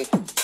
music.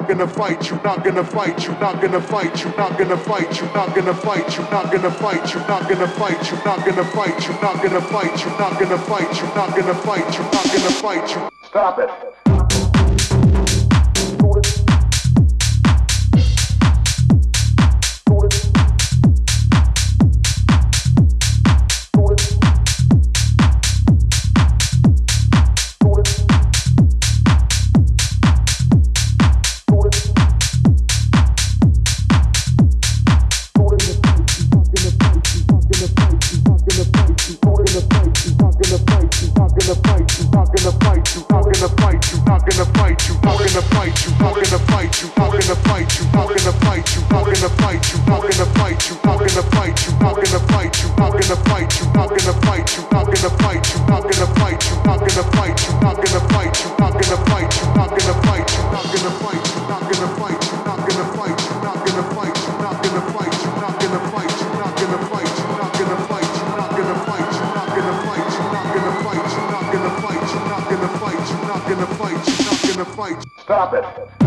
Not gonna fight you, not gonna fight you, not gonna fight you, not gonna fight you, not gonna fight you, not gonna fight you, not gonna fight you, not gonna fight you, not gonna fight you, not gonna fight you, not gonna fight you, not gonna fight you. Stop it. Stop it.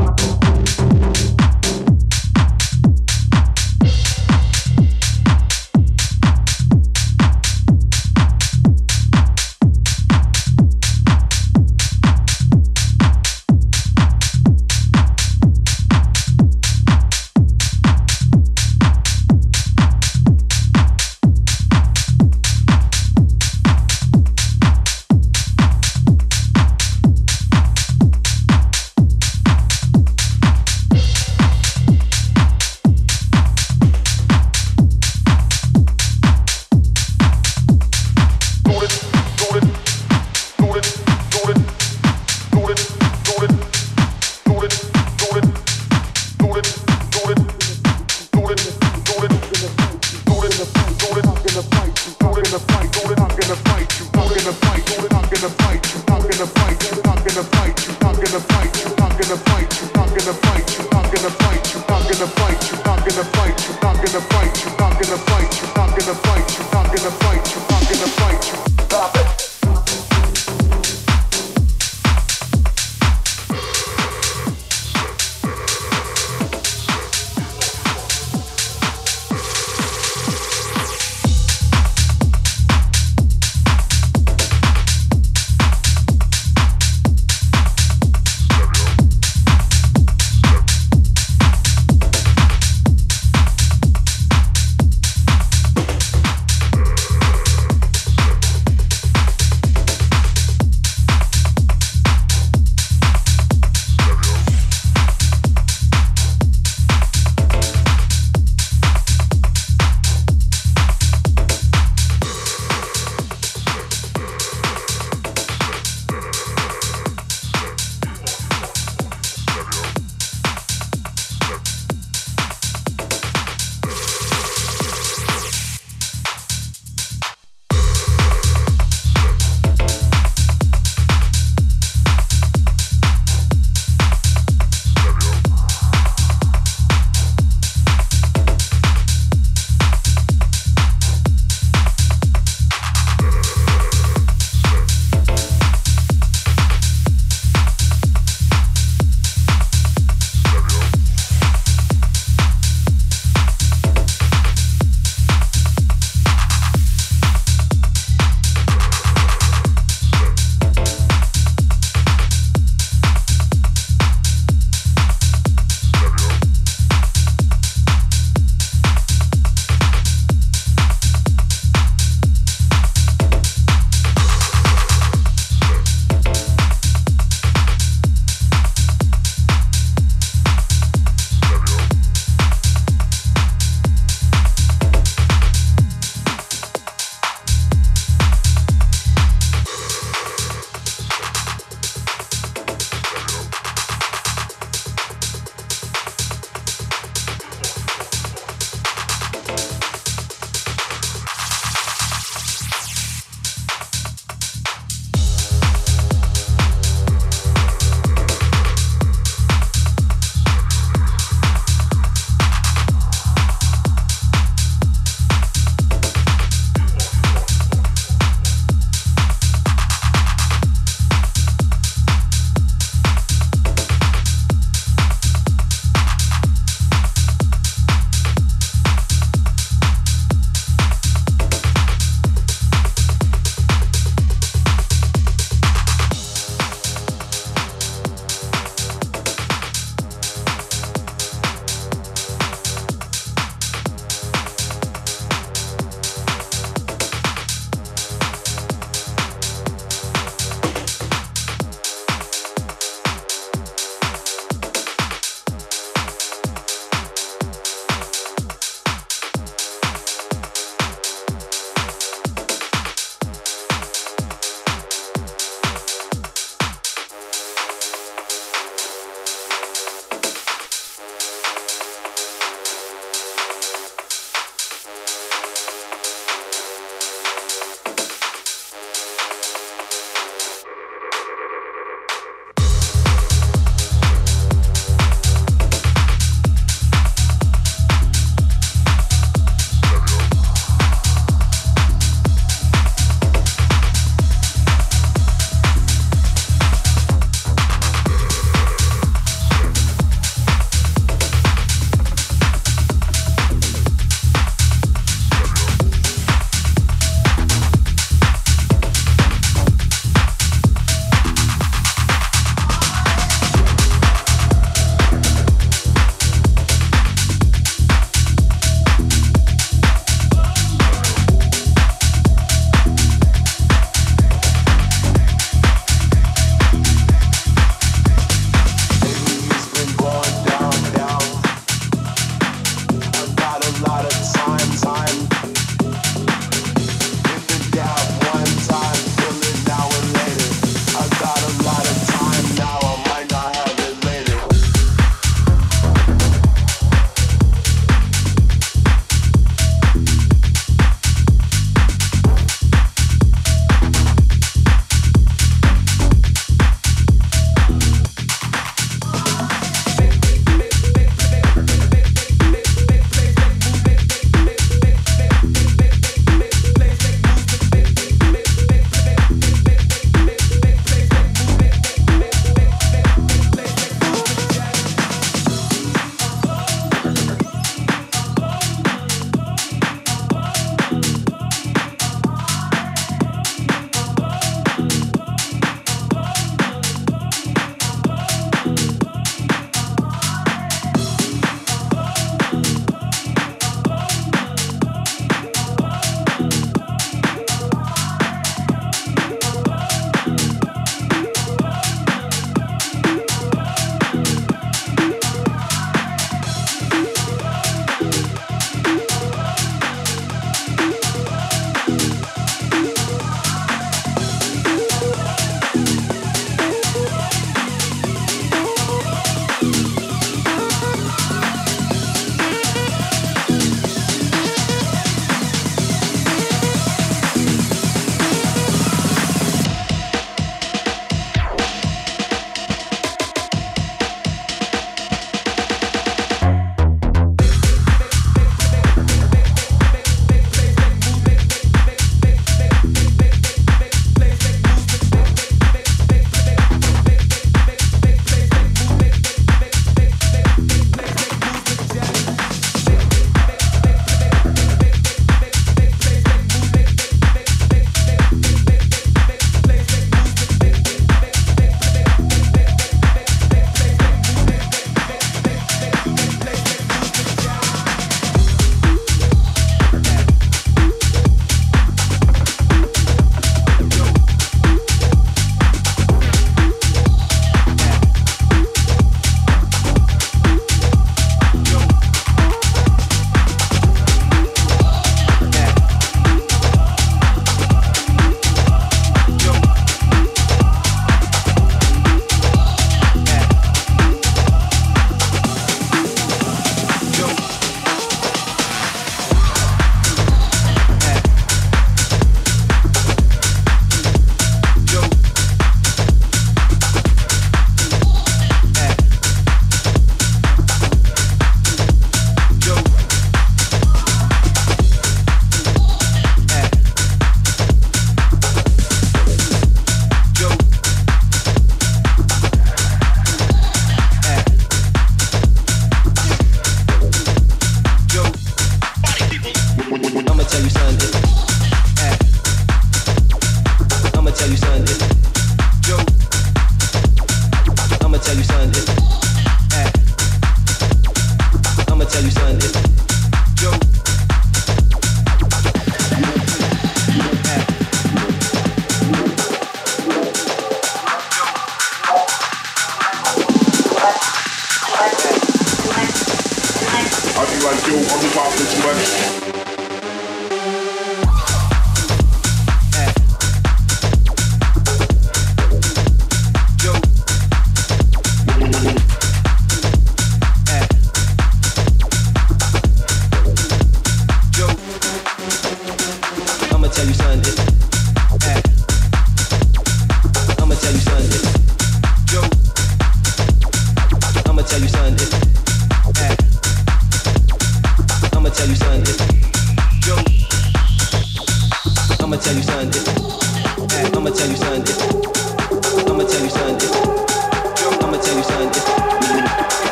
still on the wild bitch money.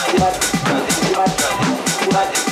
What? What? What?